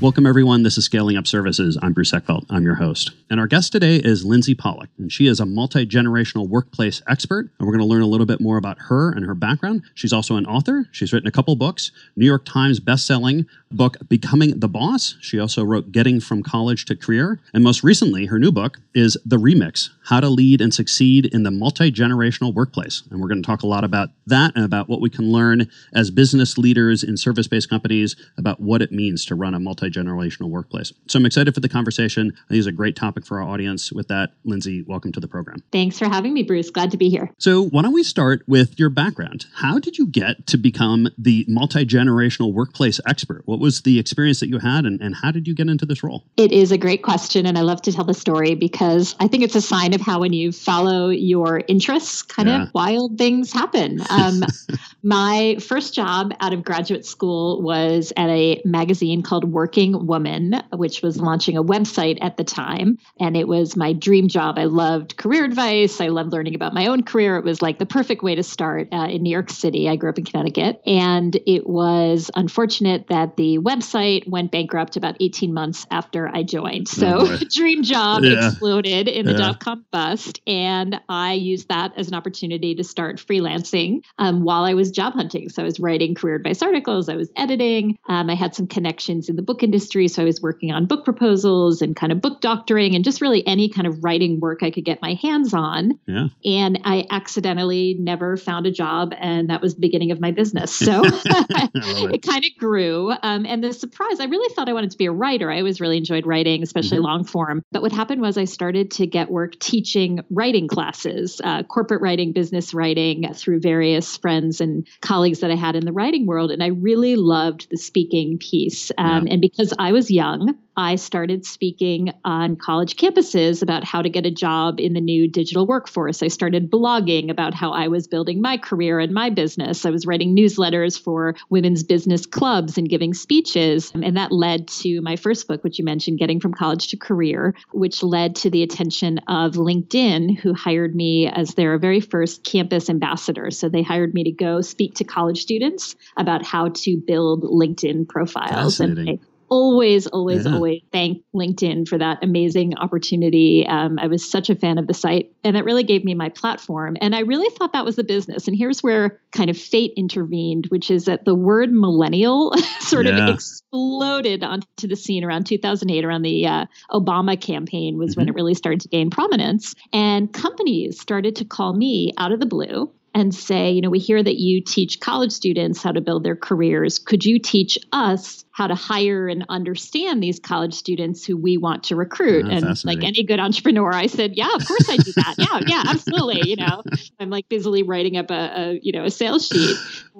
Welcome, everyone. This is Scaling Up Services. I'm Bruce Eckfeldt. I'm your host. And our guest today is Lindsey Pollak, and she is a multi generational workplace expert. And we're going to learn a little bit more about her and her background. She's also an author. She's written a couple books New York Times best-selling book, Becoming the Boss. She also wrote Getting from College to Career. And most recently, her new book is The Remix How to Lead and Succeed in the Multi Generational Workplace. And we're going to talk a lot about that and about what we can learn as business leaders in service based companies about what it means to run a multi multi-generational workplace. So I'm excited for the conversation. I think it's a great topic for our audience. With that, Lindsey, welcome to the program. Thanks for having me, Bruce. Glad to be here. So why don't we start with your background? How did you get to become the multi-generational workplace expert? What was the experience that you had and, and how did you get into this role? It is a great question. And I love to tell the story because I think it's a sign of how when you follow your interests, kind yeah. of wild things happen. Um, my first job out of graduate school was at a magazine called Working Working Woman, which was launching a website at the time. And it was my dream job. I loved career advice. I loved learning about my own career. It was like the perfect way to start uh, in New York City. I grew up in Connecticut. And it was unfortunate that the website went bankrupt about 18 months after I joined. So, oh dream job yeah. exploded in the yeah. dot com bust. And I used that as an opportunity to start freelancing um, while I was job hunting. So, I was writing career advice articles, I was editing, um, I had some connections in the book industry. So I was working on book proposals and kind of book doctoring and just really any kind of writing work I could get my hands on. Yeah. And I accidentally never found a job. And that was the beginning of my business. So it, it kind of grew. Um, and the surprise, I really thought I wanted to be a writer. I always really enjoyed writing, especially mm-hmm. long form. But what happened was I started to get work teaching writing classes, uh, corporate writing, business writing through various friends and colleagues that I had in the writing world. And I really loved the speaking piece. Um, yeah. And because because I was young, I started speaking on college campuses about how to get a job in the new digital workforce. I started blogging about how I was building my career and my business. I was writing newsletters for women's business clubs and giving speeches. And that led to my first book, which you mentioned, Getting from College to Career, which led to the attention of LinkedIn, who hired me as their very first campus ambassador. So they hired me to go speak to college students about how to build LinkedIn profiles. And I always, always, yeah. always thank LinkedIn for that amazing opportunity. Um, I was such a fan of the site, and it really gave me my platform. And I really thought that was the business. And here's where kind of fate intervened, which is that the word millennial sort yeah. of exploded onto the scene around 2008, around the uh, Obama campaign, was mm-hmm. when it really started to gain prominence. And companies started to call me out of the blue and say, you know, we hear that you teach college students how to build their careers. Could you teach us how to hire and understand these college students who we want to recruit. Oh, and like any good entrepreneur, I said, yeah, of course I do that. yeah, yeah, absolutely. You know, I'm like busily writing up a, a you know a sales sheet,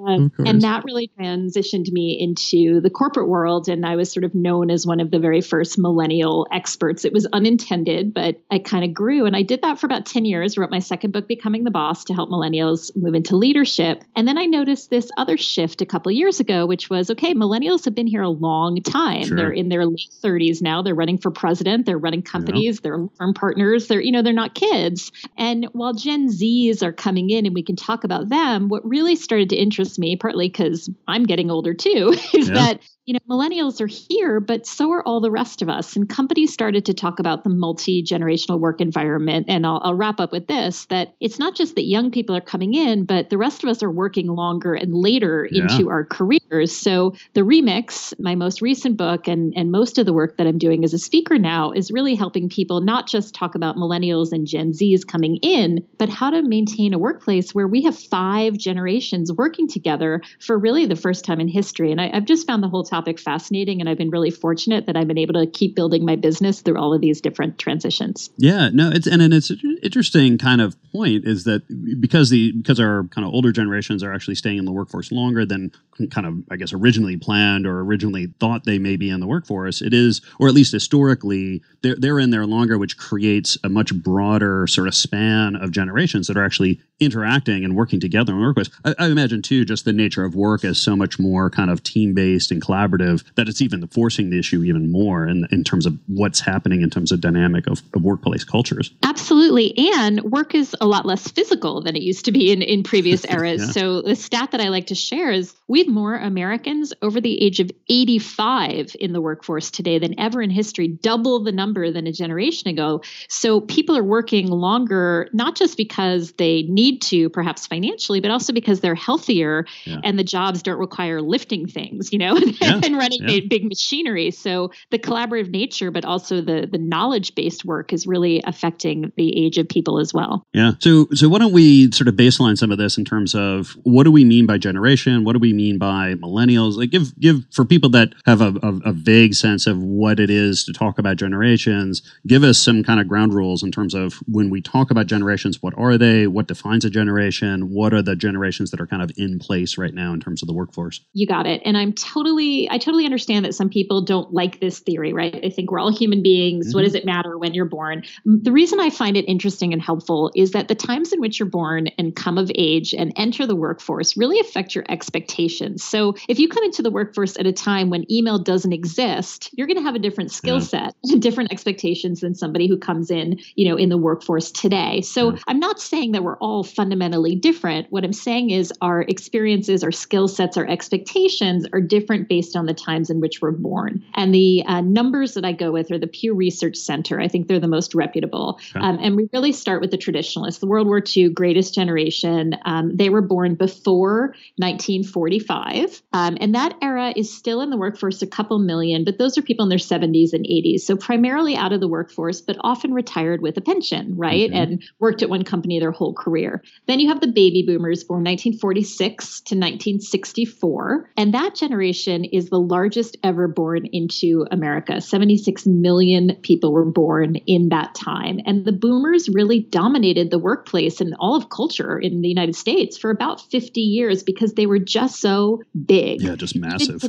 um, and that really transitioned me into the corporate world. And I was sort of known as one of the very first millennial experts. It was unintended, but I kind of grew, and I did that for about ten years. Wrote my second book, Becoming the Boss, to help millennials move into leadership. And then I noticed this other shift a couple years ago, which was okay, millennials have been here a long time. Sure. They're in their late 30s now. They're running for president. They're running companies. Yeah. They're firm partners. They're, you know, they're not kids. And while Gen Zs are coming in and we can talk about them, what really started to interest me, partly because I'm getting older too, is yeah. that you know, millennials are here, but so are all the rest of us. And companies started to talk about the multi generational work environment. And I'll, I'll, wrap up with this that it's not just that young people are coming in, but the rest of us are working longer and later yeah. into our careers. So the remix, my most recent book, and and most of the work that I'm doing as a speaker now is really helping people not just talk about millennials and Gen Zs coming in, but how to maintain a workplace where we have five generations working together for really the first time in history. And I, I've just found the whole topic fascinating, and I've been really fortunate that I've been able to keep building my business through all of these different transitions. Yeah, no, it's and, and it's an interesting kind of point is that because the because our kind of older generations are actually staying in the workforce longer than kind of I guess originally planned or originally thought they may be in the workforce, it is or at least historically they're they're in there longer, which creates a much broader sort of span of generations that are actually interacting and working together in the workplace. I, I imagine too, just the nature of work is so much more kind of team based and collaborative that it's even forcing the issue even more in in terms of what's happening in terms of dynamic of, of workplace cultures. Absolutely, and work is a lot less physical than it used to be in in previous eras. yeah. So the stat that I like to share is we have more Americans over the age of 85 in the workforce today than ever in history, double the number than a generation ago. So people are working longer, not just because they need to, perhaps financially, but also because they're healthier yeah. and the jobs don't require lifting things, you know, yeah. and running yeah. big machinery. So the collaborative nature, but also the the knowledge based work is really affecting the age of people as well. Yeah. So so why don't we sort of baseline some of this in terms of what do we mean by generation? What do we mean by millennials? Like give give for people that have a, a, a vague sense of what it is to talk about generations, give us some kind of ground rules in terms of when we talk about generations, what are they? What defines a generation? What are the generations that are kind of in place right now in terms of the workforce? You got it. And I'm totally I totally understand that some people don't like this theory, right? I think we're all human beings. Mm-hmm. What does it matter when you're born? The reason I find it interesting and helpful is that the times in which you're born and come of age and enter the workforce really affect your expectations. So if you come into the workforce at a time when email doesn't exist, you're going to have a different skill yeah. set, different expectations than somebody who comes in, you know, in the workforce today. So yeah. I'm not saying that we're all fundamentally different. What I'm saying is our experiences, our skill sets, our expectations are different based on the times in which we're born. And the uh, numbers that I go with are the Pew Research Center. I think they're the most reputable. Okay. Um, and we really start with the traditionalists, the World War II greatest generation. Um, they were born before 1945. Um, and that era is still in the workforce, a couple million, but those are people in their 70s and 80s. So primarily out of the workforce, but often retired with a pension, right? Mm-hmm. And worked at one company their whole career. Then you have the baby boomers born 1946 to 1964. And that generation is the largest ever born into America. 76 million people were born in that time. And the boomers really dominated the workplace and all of culture in the United States for about 50 years because they were just so big. Yeah, just massive.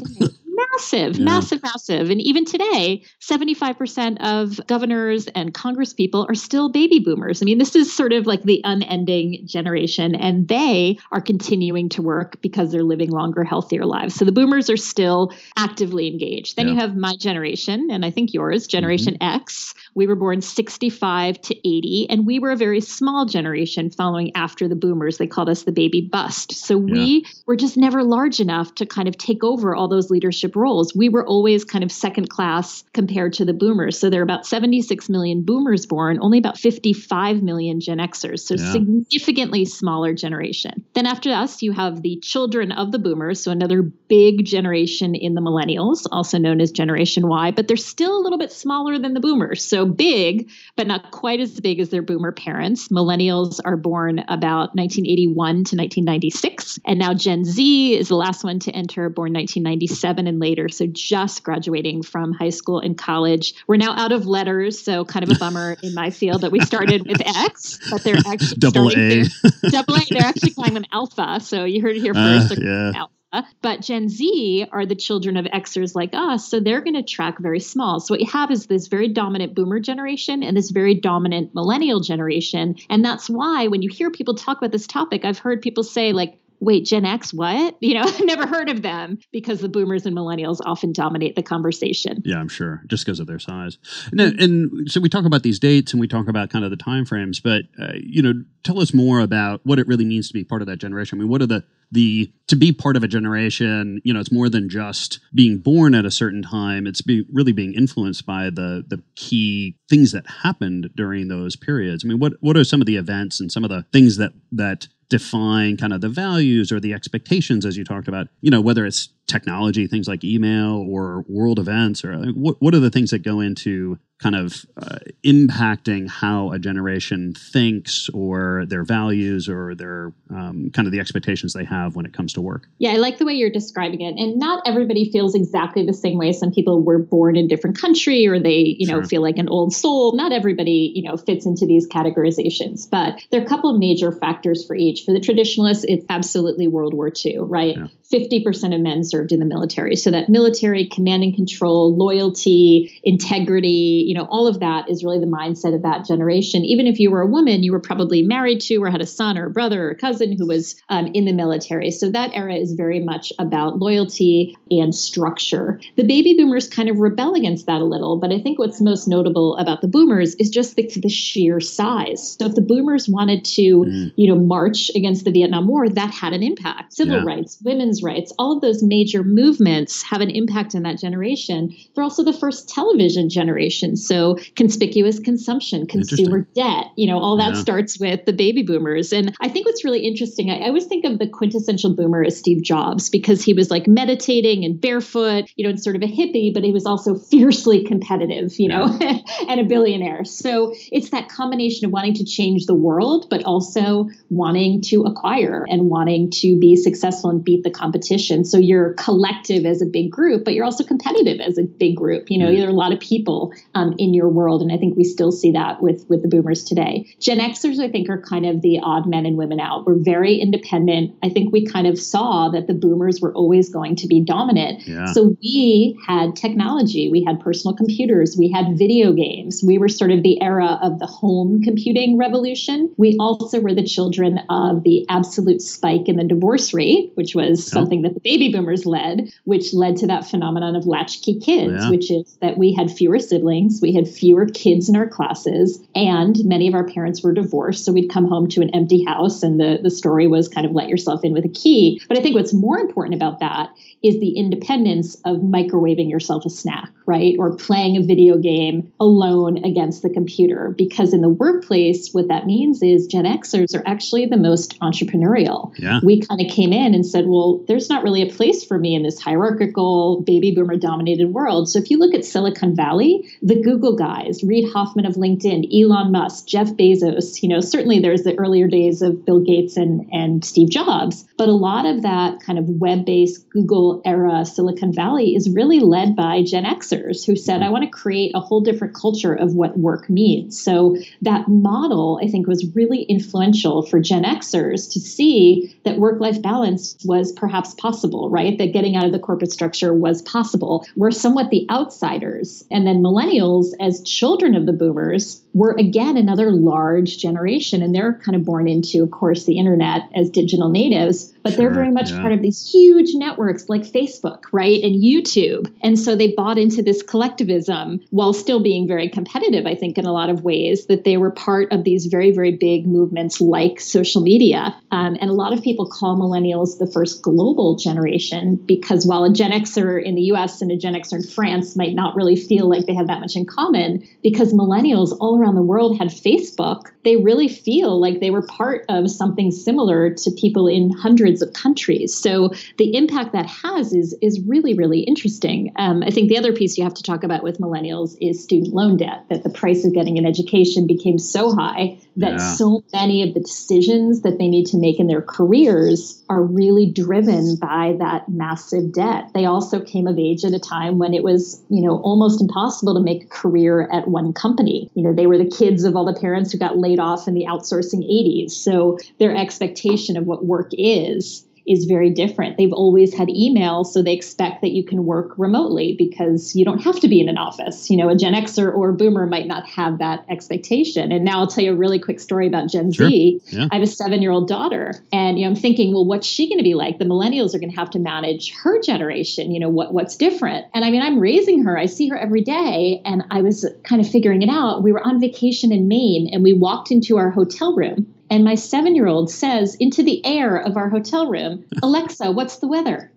Massive, yeah. massive, massive. And even today, 75% of governors and congresspeople are still baby boomers. I mean, this is sort of like the unending generation, and they are continuing to work because they're living longer, healthier lives. So the boomers are still actively engaged. Then yeah. you have my generation, and I think yours, Generation mm-hmm. X. We were born 65 to 80, and we were a very small generation following after the boomers. They called us the baby bust. So we yeah. were just never large enough to kind of take over all those leadership roles. We were always kind of second class compared to the boomers. So there are about 76 million boomers born, only about 55 million Gen Xers. So yeah. significantly smaller generation. Then after us, you have the children of the boomers. So another big generation in the millennials, also known as Generation Y, but they're still a little bit smaller than the boomers. So big, but not quite as big as their boomer parents. Millennials are born about 1981 to 1996. And now Gen Z is the last one to enter, born 1997 and later. So just graduating from high school and college. We're now out of letters, so kind of a bummer in my field that we started with X, but they're actually double A. double A. They're actually calling them alpha. So you heard it here uh, first. Uh, yeah. Alpha. But Gen Z are the children of Xers like us, so they're going to track very small. So what you have is this very dominant boomer generation and this very dominant millennial generation. And that's why when you hear people talk about this topic, I've heard people say, like, wait, Gen X, what? You know, never heard of them because the boomers and millennials often dominate the conversation. Yeah, I'm sure, just because of their size. And, and, so we talk about these dates and we talk about kind of the time frames, but uh, you know, tell us more about what it really means to be part of that generation. I mean, what are the the to be part of a generation? You know, it's more than just being born at a certain time. It's be, really being influenced by the the key things that happened during those periods. I mean, what what are some of the events and some of the things that that define kind of the values or the expectations as you talked about you know whether it's technology things like email or world events or what, what are the things that go into kind of uh, impacting how a generation thinks or their values or their um, kind of the expectations they have when it comes to work. Yeah, I like the way you're describing it. And not everybody feels exactly the same way. Some people were born in a different country or they, you know, sure. feel like an old soul. Not everybody, you know, fits into these categorizations. But there are a couple of major factors for each. For the traditionalists, it's absolutely World War II, right? Yeah. 50% of men served in the military. So that military command and control, loyalty, integrity, you know, all of that is really the mindset of that generation. Even if you were a woman, you were probably married to or had a son or a brother or a cousin who was um, in the military. So that era is very much about loyalty and structure. The baby boomers kind of rebel against that a little, but I think what's most notable about the boomers is just the, the sheer size. So if the boomers wanted to, mm. you know, march against the Vietnam War, that had an impact. Civil yeah. rights, women's rights, all of those major movements have an impact on that generation. They're also the first television generation. So conspicuous consumption, consumer debt, you know, all that yeah. starts with the baby boomers. And I think what's really interesting, I, I always think of the quintessential boomer as Steve Jobs because he was like meditating and barefoot, you know, and sort of a hippie, but he was also fiercely competitive, you know, and a billionaire. So it's that combination of wanting to change the world, but also wanting to acquire and wanting to be successful and beat the competition. So you're collective as a big group, but you're also competitive as a big group. You know, mm. there are a lot of people um, in your world, and I think we still see that with with the boomers today. Gen Xers, I think, are kind of the odd men and women out. We're very independent. I think we kind of saw that the boomers were always going to be dominant. Yeah. So we had technology, we had personal computers, we had video games. We were sort of the era of the home computing revolution. We also were the children of the absolute spike in the divorce rate, which was something that the baby boomers led, which led to that phenomenon of latchkey kids, yeah. which is that we had fewer siblings, we had fewer kids in our classes, and many of our parents were divorced. So we'd come home to an empty house, and the, the story was kind of let yourself in with a key. But I think what's more important about that is the independence of microwaving yourself a snack, right? Or playing a video game alone against the computer. Because in the workplace, what that means is Gen Xers are actually the most entrepreneurial. Yeah. We kind of came in and said, well, there's not really a place for me in this hierarchical, baby boomer dominated world. So if you look at Silicon Valley, the Google guys, Reid Hoffman of LinkedIn, Elon Musk, Jeff Bezos, you know, certainly there's the earlier days of Bill Gates and, and Steve Jobs, but a lot of that kind of web based Google era Silicon Valley is really led by Gen Xers who said, I want to create a whole different culture of what work means. So that model, I think, was really influential for Gen Xers to see that work life balance was perhaps possible, right? That getting out of the corporate structure was possible. We're somewhat the outsiders. And then millennials, as children of the boomers, were again another large generation. And they're kind of born into, of course, the internet as digital natives, but sure, they're very much yeah. part of these huge networks like Facebook, right? And YouTube. And so they bought into this collectivism while still being very competitive, I think, in a lot of ways, that they were part of these very, very big movements like social media. Um, and a lot of people call millennials the first global generation because while a Gen Xer in the US and a Gen Xer in France might not really feel like they have that much in common, because millennials all around the world had Facebook, they really feel like they were part of something similar to people in hundreds of countries. So the impact that has is is really really interesting. Um, I think the other piece you have to talk about with millennials is student loan debt. That the price of getting an education became so high that yeah. so many of the decisions that they need to make in their careers are really driven by that massive debt. They also came of age at a time when it was you know almost impossible to make a career at one company. You know they were the kids of all the parents who got laid off in the outsourcing 80s. So their expectation of what work is is very different. They've always had email, so they expect that you can work remotely because you don't have to be in an office. You know, a Gen Xer or a Boomer might not have that expectation. And now I'll tell you a really quick story about Gen sure. Z. Yeah. I have a seven-year-old daughter, and you know, I'm thinking, well, what's she going to be like? The millennials are going to have to manage her generation. You know, what what's different? And I mean, I'm raising her. I see her every day, and I was kind of figuring it out. We were on vacation in Maine, and we walked into our hotel room and my seven year old says into the air of our hotel room, Alexa, what's the weather?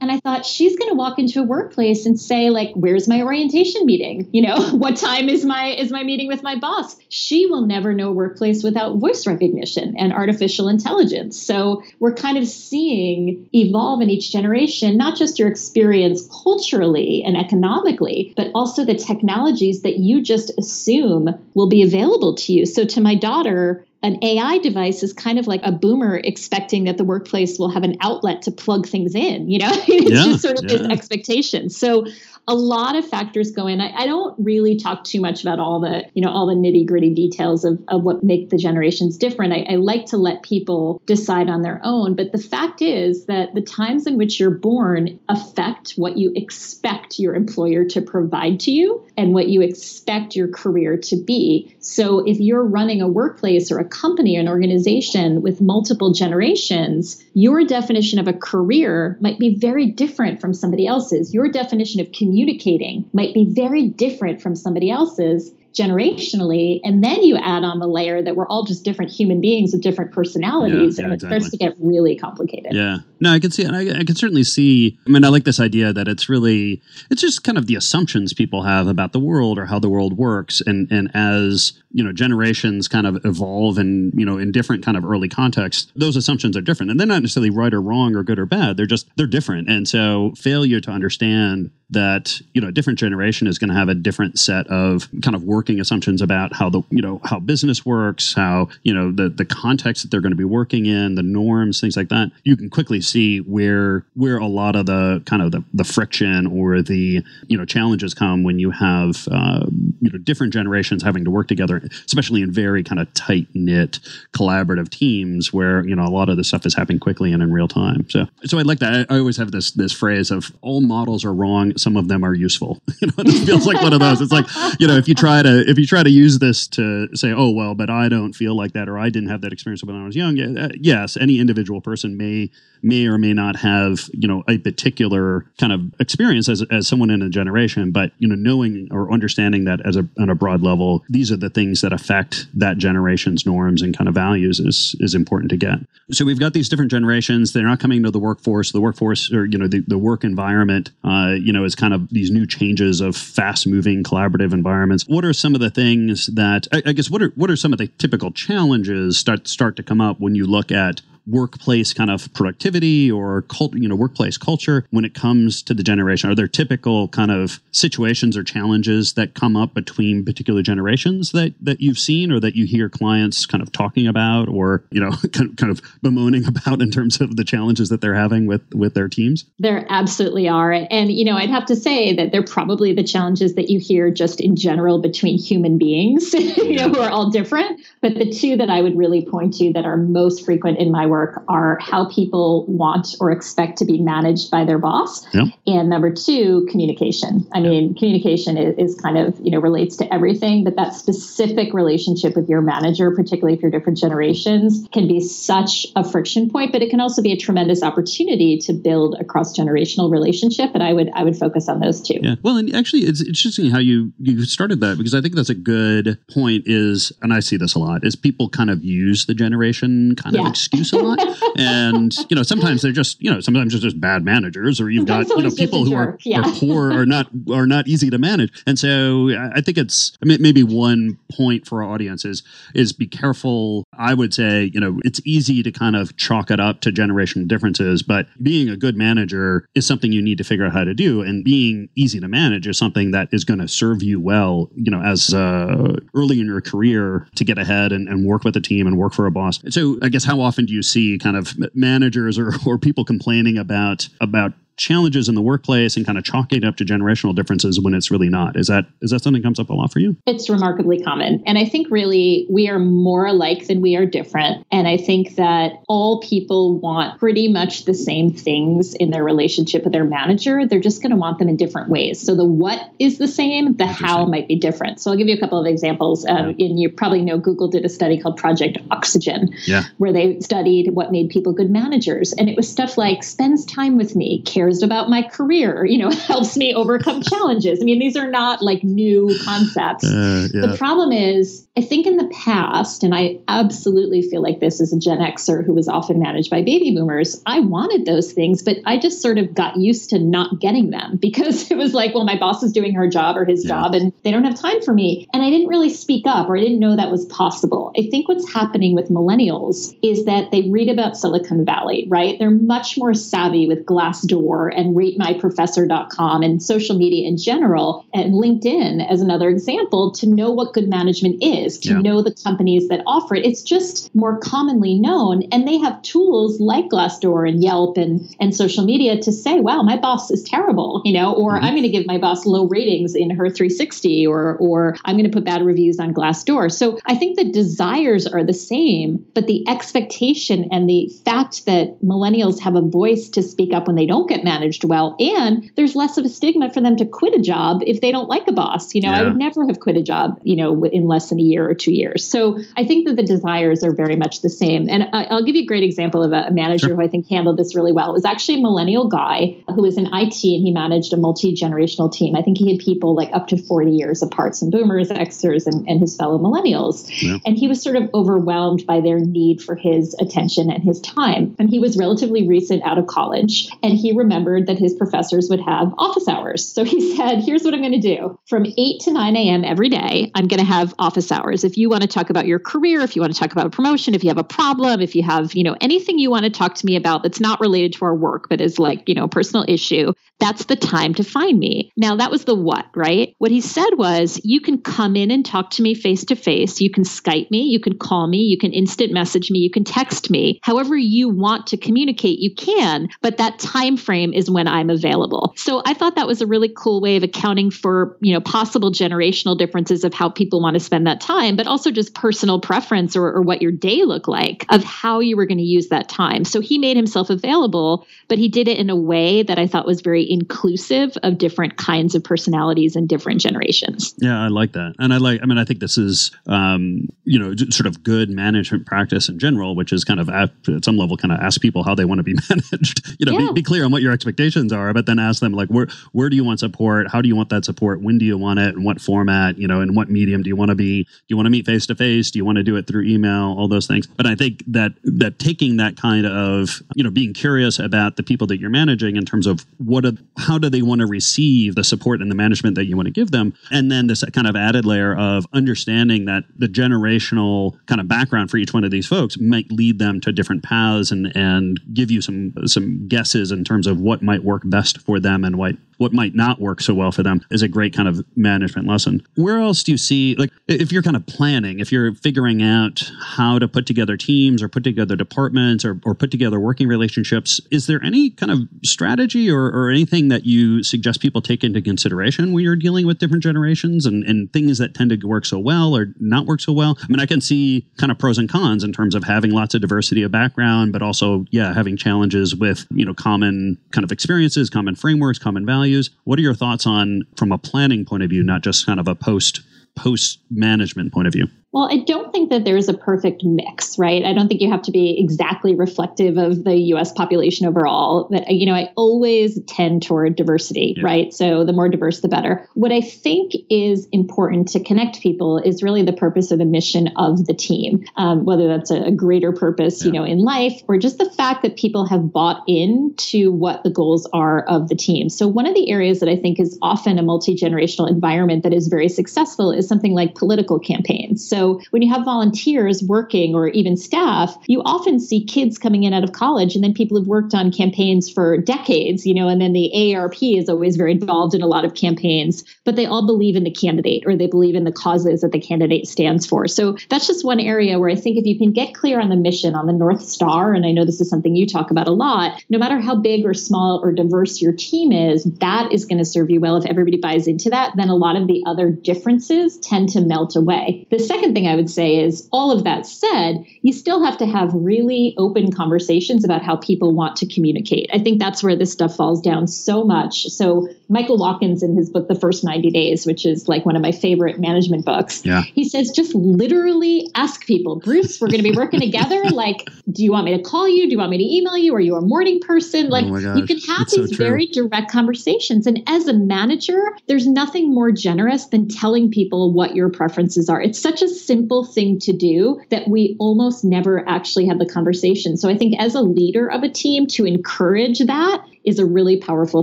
And I thought, she's going to walk into a workplace and say, like, where's my orientation meeting? You know, what time is my is my meeting with my boss? She will never know workplace without voice recognition and artificial intelligence. So we're kind of seeing evolve in each generation, not just your experience culturally and economically, but also the technologies that you just assume will be available to you. So to my daughter, an AI device is kind of like a boomer expecting that the workplace will have an outlet to plug things in. You know, it's yeah, just sort of yeah. this expectation. So a lot of factors go in. I, I, don't really talk too much about all the, you know, all the nitty gritty details of, of what make the generations different. I, I like to let people decide on their own. But the fact is that the times in which you're born affect what you expect your employer to provide to you and what you expect your career to be. So if you're running a workplace or a company or an organization with multiple generations, your definition of a career might be very different from somebody else's. Your definition of communicating might be very different from somebody else's generationally. And then you add on the layer that we're all just different human beings with different personalities yeah, yeah, and it exactly. starts to get really complicated. Yeah. No i can see I, I can certainly see i mean i like this idea that it's really it's just kind of the assumptions people have about the world or how the world works. And and as you know generations kind of evolve and you know in different kind of early contexts those assumptions are different. And they're not necessarily right or wrong or good or bad. They're just they're different. And so failure to understand that you know a different generation is going to have a different set of kind of working assumptions about how the you know how business works how you know the the context that they're going to be working in the norms things like that. You can quickly see where where a lot of the kind of the, the friction or the you know challenges come when you have uh, you know different generations having to work together especially in very kind of tight knit collaborative teams where you know a lot of the stuff is happening quickly and in real time so so i like that i, I always have this this phrase of all models are wrong some of them are useful. you know, it feels like one of those. It's like you know, if you try to if you try to use this to say, oh well, but I don't feel like that, or I didn't have that experience when I was young. Uh, yes, any individual person may may or may not have you know a particular kind of experience as, as someone in a generation but you know knowing or understanding that as a on a broad level these are the things that affect that generation's norms and kind of values is is important to get. So we've got these different generations. They're not coming to the workforce. The workforce or you know the, the work environment uh, you know is kind of these new changes of fast moving collaborative environments. What are some of the things that I, I guess what are what are some of the typical challenges start start to come up when you look at workplace kind of productivity or cult, you know, workplace culture when it comes to the generation? Are there typical kind of situations or challenges that come up between particular generations that that you've seen or that you hear clients kind of talking about or you know kind of bemoaning about in terms of the challenges that they're having with with their teams? There absolutely are, and you know, I'd have to say that they're probably the challenges that you hear just in general between human beings, you know, who are all different. But the two that I would really point to that are most frequent in my work are how people want or expect to be managed by their boss. Yep. And number two, communication. I mean, communication is, is, kind of, you know, relates to everything, but that specific relationship with your manager, particularly if you're different generations, can be such a friction point, but it can also be a tremendous opportunity to build a cross-generational relationship. And I would I would focus on those two. Yeah. Well, and actually it's interesting how you you started that because I think that's a good point is and I see this a lot, is people kind of use the generation kind yeah. of excuse a lot. And you know sometimes they're just you know sometimes they're just bad managers or you've got you know people who are, yeah. are poor or not are not easy to manage. And so i think it's I mean, maybe one point for our audience is is be careful. I would say you know it's easy to kind of chalk it up to generational differences but being a good manager is something you need to figure out how to do. And being easy to manage is something that is going to serve you well you know as uh, early in your career to get ahead and, and work with a team and work for a boss. So i guess how often do you see kind of managers or, or people complaining about about challenges in the workplace and kind of chalking it up to generational differences when it's really not. Is that is that something that comes up a lot for you? It's remarkably common. And I think really we are more alike than we are different. And I think that all people want pretty much the same things in their relationship with their manager. They're just going to want them in different ways. So the what is the same, the how might be different. So I'll give you a couple of examples. Um. And you probably know Google did a study called Project Oxygen, yeah. where they studied what made people good managers. And it was stuff like spends time with me, cares about my career, you know, helps me overcome challenges. I mean, these are not like new concepts. Uh, yeah. The problem is, I think in the past, and I absolutely feel like this as a Gen Xer who was often managed by baby boomers, I wanted those things, but I just sort of got used to not getting them because it was like, well, my boss is doing her job or his yeah. job and they don't have time for me. And I didn't really speak up or I didn't know that was possible. I think what's happening with millennials is that they read about Silicon Valley, right? They're much more savvy with Glassdoor and ratemyprofessor.com and social media in general and LinkedIn as another example to know what good management is, to yeah. know the companies that offer it. It's just more commonly known. And they have tools like Glassdoor and Yelp and, and social media to say, wow, my boss is terrible, you know, or mm-hmm. I'm going to give my boss low ratings in her 360 or or I'm going to put bad reviews on Glassdoor. So I think the desires are the same, but the expectation and the fact that millennials have a voice to speak up when they don't get managed well and there's less of a stigma for them to quit a job if they don't like a boss. You know, yeah. I would never have quit a job, you know, in less than a year or 2 years. So I think that the desires are very much the same. And I'll give you a great example of a manager sure. who I think handled this really well. It was actually a millennial guy who was in IT and he managed a multi-generational team. I think he had people like up to 40 years apart, some boomers, Xers, and, and his fellow millennials. Yeah. And he was sort of overwhelmed by their need for his attention and his time. And he was relatively recent out of college. And he remembered that his professors would have office hours. So he said, here's what I'm going to do. From 8 to 9 a.m. every day, I'm going to have office hours. If you want to talk about your career, if you want to talk about a promotion, if you have a problem, if you have, you know, anything you want to talk to me about that's not related to our work, but is like, you know, a personal issue, that's the time to find me. Now, that was the what, right? What he said was, you can come in and talk to me face to face. You can Skype me, you can call me, you can instant message me, you can text me. However you want to communicate, you can, but that time frame is when I'm available. So I thought that was a really cool way of accounting for, you know, possible generational differences of how people want to spend that time, but also just personal preference or, or what your day looked like of how you were going to use that time. So he made himself available, but he did it in a way that I thought was very inclusive of different kinds of personalities and different generations. Yeah, I like that. And I like, I mean, I think this is, um, you know, sort of good management practice in general, which is kind of at, at some level kind of ask people how they want to be managed. you know, yeah. be, be, clear on what your expectations are, but then ask them like, where, where do you want support? How do you want that support? When do you want it? In what format? You know, in what medium do you want to be? Do you want to meet face to face? Do you want to do it through email? All those things. But I think that, that taking that kind of, you know, being curious about the people that you're managing in terms of what are, how do they want to receive the support and the management that you want to give them? And then this kind of added layer of understanding that the generational kind of background for each one of these folks might lead them to different paths and and give you some some guesses in terms of what might work best for them and what what might not work so well for them is a great kind of management lesson. Where else do you see, like, if you're kind of planning, if you're figuring out how to put together teams or put together departments or, or put together working relationships, is there any kind of strategy or, or anything that you suggest people take into consideration when you're dealing with different generations and, and things that tend to work so well or not work so well? I mean, I can see kind of pros and cons in terms of having lots of diversity of background, but also, yeah, having challenges with, you know, common kind of experiences, common frameworks, common values values. What are your thoughts on from a planning point of view, not just kind of a post post management point of view? Well, I don't think that there's a perfect mix, right? I don't think you have to be exactly reflective of the US population overall. But, you know, I always tend toward diversity, yeah. right? So the more diverse, the better. What I think is important to connect people is really the purpose or the mission of the team, um, whether that's a, greater purpose, yeah. you know, in life or just the fact that people have bought into what the goals are of the team. So one of the areas that I think is often a multi generational environment that is very successful is something like political campaigns. So so when you have volunteers working or even staff, you often see kids coming in out of college and then people have worked on campaigns for decades, you know, and then the AARP is always very involved in a lot of campaigns, but they all believe in the candidate or they believe in the causes that the candidate stands for. So that's just one area where I think if you can get clear on the mission, on the North Star, and I know this is something you talk about a lot, no matter how big or small or diverse your team is, that is going to serve you well. If everybody buys into that, then a lot of the other differences tend to melt away. The second second thing I would say is all of that said, you still have to have really open conversations about how people want to communicate. I think that's where this stuff falls down so much. So Michael Watkins in his book The First 90 Days, which is like one of my favorite management books, yeah. he says just literally ask people, Bruce, we're going to be working together. Like, do you want me to call you? Do you want me to email you? Are you a morning person? Like, oh you can have these so very direct conversations. And as a manager, there's nothing more generous than telling people what your preferences are. It's such a simple thing to do that we almost never actually have the conversation. So I think as a leader of a team to encourage that is a really powerful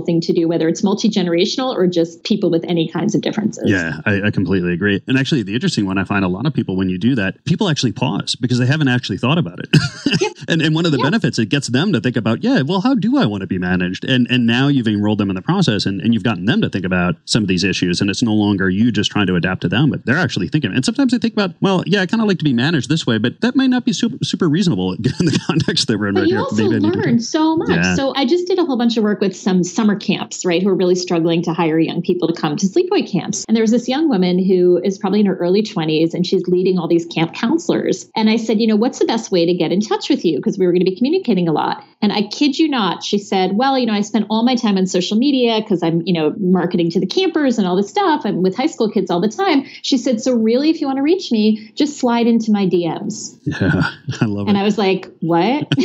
thing to do, whether it's multi generational or just people with any kinds of differences. Yeah, I, I, completely agree. And actually, the interesting one I find a lot of people when you do that, people actually pause because they haven't actually thought about it. Yeah. and and one of the yeah. benefits it gets them to think about, yeah, well, how do I want to be managed? And and now you've enrolled them in the process and, and you've gotten them to think about some of these issues. And it's no longer you just trying to adapt to them, but they're actually thinking. And sometimes they think about, well, yeah, I kind of like to be managed this way, but that might not be super super reasonable in the context that we're in but right you here. also learn so much. Yeah. So I just did a whole bunch of work with some summer camps, right, who are really struggling to hire young people to come to sleepaway camps. And there was this young woman who is probably in her early 20s and she's leading all these camp counselors. And I said, you know, what's the best way to get in touch with you? Because we were going to be communicating a lot. And I kid you not, she said, well, you know, I spend all my time on social media because I'm, you know, marketing to the campers and all this stuff. I'm with high school kids all the time. She said, so really, if you want to reach me, just slide into my DMs. Yeah, I love and it. And I was like, what?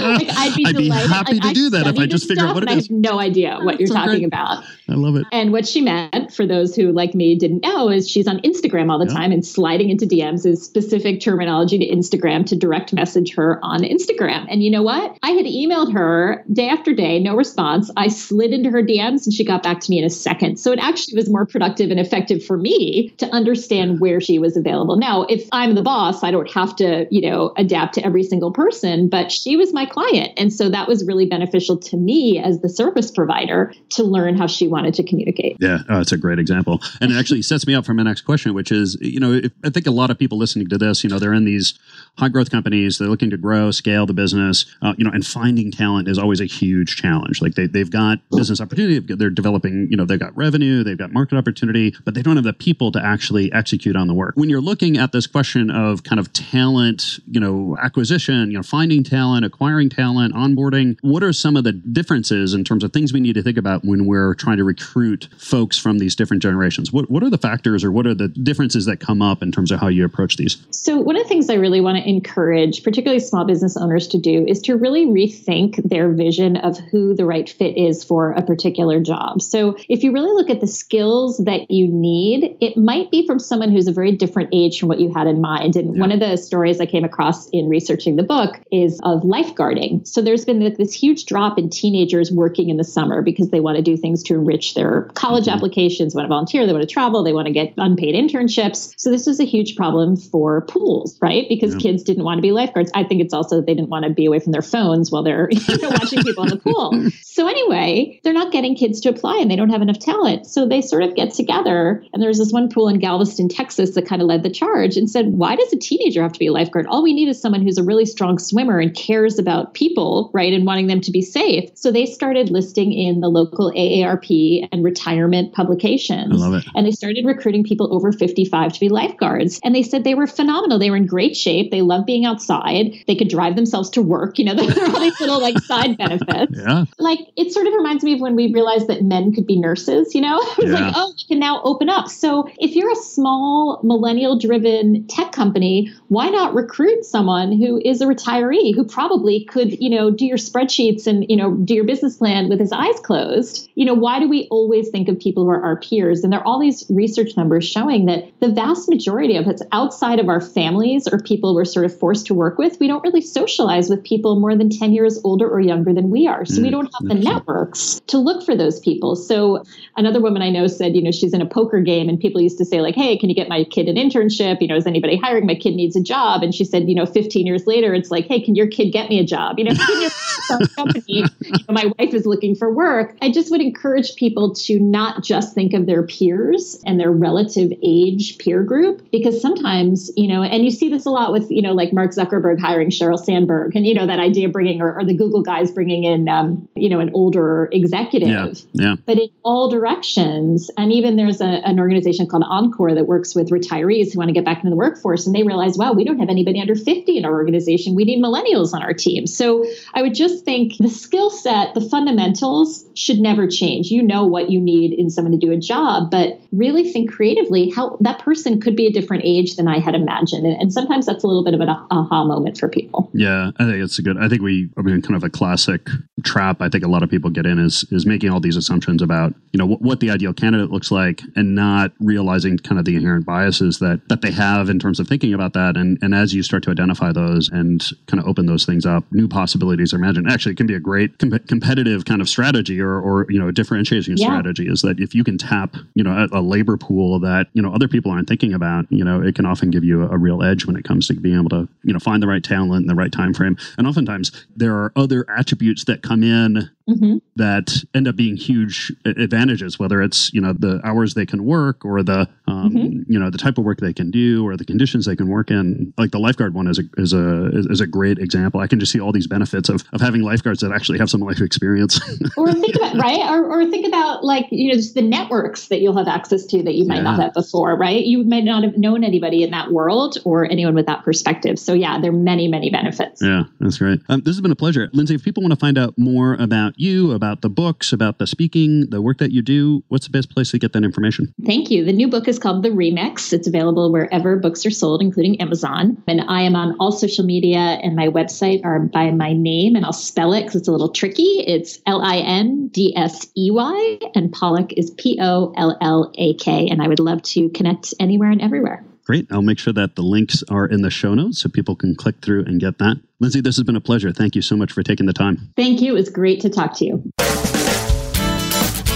like, I'd be, I'd be happy like, to do that if I just figure out what it is. I have no idea what you're talking great. about. I love it. And what she meant, for those who, like me, didn't know, is she's on Instagram all the yeah. time, and sliding into DMs is specific terminology to Instagram to direct message her on Instagram. And you know what? I had emailed her day after day, no response. I slid into her DMs, and she got back to me in a second. So it actually was more productive and effective for me to understand where she was available. Now, if I'm the boss, I don't have to, you know, adapt to every single person, but she was my client. And so that was really beneficial to me as the service provider to learn how she wanted to communicate. Yeah, oh, that's a great example. And it actually sets me up for my next question, which is, you know, if, I think a lot of people listening to this, you know, they're in these high growth companies, they're looking to grow, scale the business, uh, you know, and finding talent is always a huge challenge. Like they, they've got business opportunity, they're developing, you know, they've got revenue, they've got market opportunity, but they don't have the people to actually execute on the work. When you're looking at this question of kind of talent, you know, acquisition, you know, finding talent, acquiring talent, onboarding, what are some of the differences in terms of things we need to think about when we're trying to recruit folks from these different generations? What, what are the factors or what are the differences that come up in terms of how you approach these? So, one of the things I really want to encourage, particularly small business owners, to do is to really rethink their vision of who the right fit is for a particular job. So, if you really look at the skills that you need, it might be from someone who's a very different age from what you had in mind. And yeah. one of the stories I came across in researching the book is of lifeguarding. So, there's been this huge drop in teenagers working in the summer because they want to do things to enrich their college mm-hmm. applications, want to volunteer, they want to travel, they want to get unpaid internships. So, this was a huge problem for pools, right? Because yeah. kids didn't want to be lifeguards. I think it's also that they didn't want to be away from their phones while they're you know, watching people in the pool. So, anyway, they're not getting kids to apply and they don't have enough talent. So, they sort of get together. And there's this one pool in Galveston, Texas that kind of led the charge and said, Why does a teenager have to be a lifeguard? All we need is someone who's a really strong swimmer and cares about people, right? And wanting them to be safe. So, they started listing in the local AARP and retirement publications. I love it. And they started recruiting people over 55 to be lifeguards. And they said they were phenomenal. They were in great shape. They loved being outside. They could drive themselves to work. You know, there are all these little like side benefits. Yeah. Like it sort of reminds me of when we realized that men could be nurses, you know? It's yeah. like, oh, we can now open up. So if you're a small millennial driven tech company, why not recruit someone who is a retiree who probably could, you know, do your spreadsheets and, you know, do your business plan with his eyes closed? You know, why do we always think of people who are our peers? And there are all these research numbers showing that the vast majority of us outside of our families or people we're sort of forced to work with. We don't really socialize with people more than 10 years older or younger than we are. So mm, we don't have the networks to look for those people. So another woman I know said, you know, she's in a poker game and people used to say, like, hey, can you get my kid an internship? You know, is anybody hiring? My kid needs a job. And she said, you know, 15 years later, it's like, hey, can your kid get me a job? You know, company. you know, my wife is looking for work. I just would encourage people to not just think of their peers and their relative age peer group, because sometimes, you know, and you see this a lot with, you know, like Mark Zuckerberg hiring Sheryl Sandberg, and you know that idea of bringing, or, or the Google guys bringing in, um, you know, an older executive. Yeah, yeah. But in all directions, and even there's a, an organization called Encore that works with retirees who want to get back into the workforce, and they realize, wow, we don't have anybody under 50 in our organization. We need millennials on our team. So I would just think the skill set, the fundamentals should never change. You know what you need in someone to do a job, but really think creatively how that person could be a different age than I had imagined. And, and sometimes that's a little bit of an aha moment for people. Yeah, I think it's a good. I think we, I mean, kind of a classic trap. I think a lot of people get in is is making all these assumptions about you know what, what the ideal candidate looks like, and not realizing kind of the inherent biases that that they have in terms of thinking about that. And and as you start to identify those and kind of open those things up, new possibilities are imagined. Actually, it can be a great com- competitive kind of strategy or or you know a differentiation yeah. strategy is that if you can tap you know a, a, labor pool that you know other people aren't thinking about, you know it can often give you a, a real edge when it comes to being able to you know find the right talent in the right time frame. And oftentimes there are other attributes that come in mm-hmm. that end up being huge advantages, whether it's you know the hours they can work or the um, mm-hmm. you know the type of work they can do or the conditions they can work in. Like the lifeguard one is a is a is a great example. I can just see all these benefits of of having lifeguards that actually have some life experience. or think about right, or, or think about like you know just the networks that you'll have access to that you might yeah. not have before. Right, you might not have known anybody in that world or anyone with that perspective. So yeah, there are many many benefits. Yeah, that's great. Um, this has been a pleasure, Lindsey. If people want to find out more about you, about the books, about the speaking, the work that you do, what's the best place to get that information? Thank you. The new book is called The Remix. It's available wherever books are sold, including Amazon. And I am on all social media, and my website are by my name, and I'll spell it because it's a little tricky. It's L I N D S E Y, and Pollak is P O L L A K. And I would love to connect anywhere and everywhere. Great. I'll make sure that the links are in the show notes so people can click through and get that. Lindsey, this has been a pleasure. Thank you so much for taking the time. Thank you. It was great to talk to you.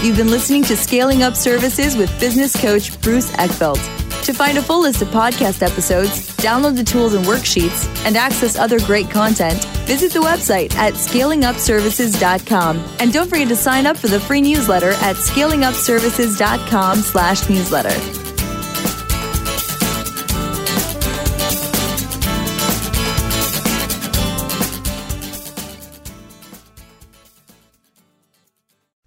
You've been listening to Scaling Up Services with business coach Bruce Eckfeldt. To find a full list of podcast episodes, download the tools and worksheets, and access other great content, visit the website at scalingupservices.com. And don't forget to sign up for the free newsletter at scalingupservices.com slash newsletter.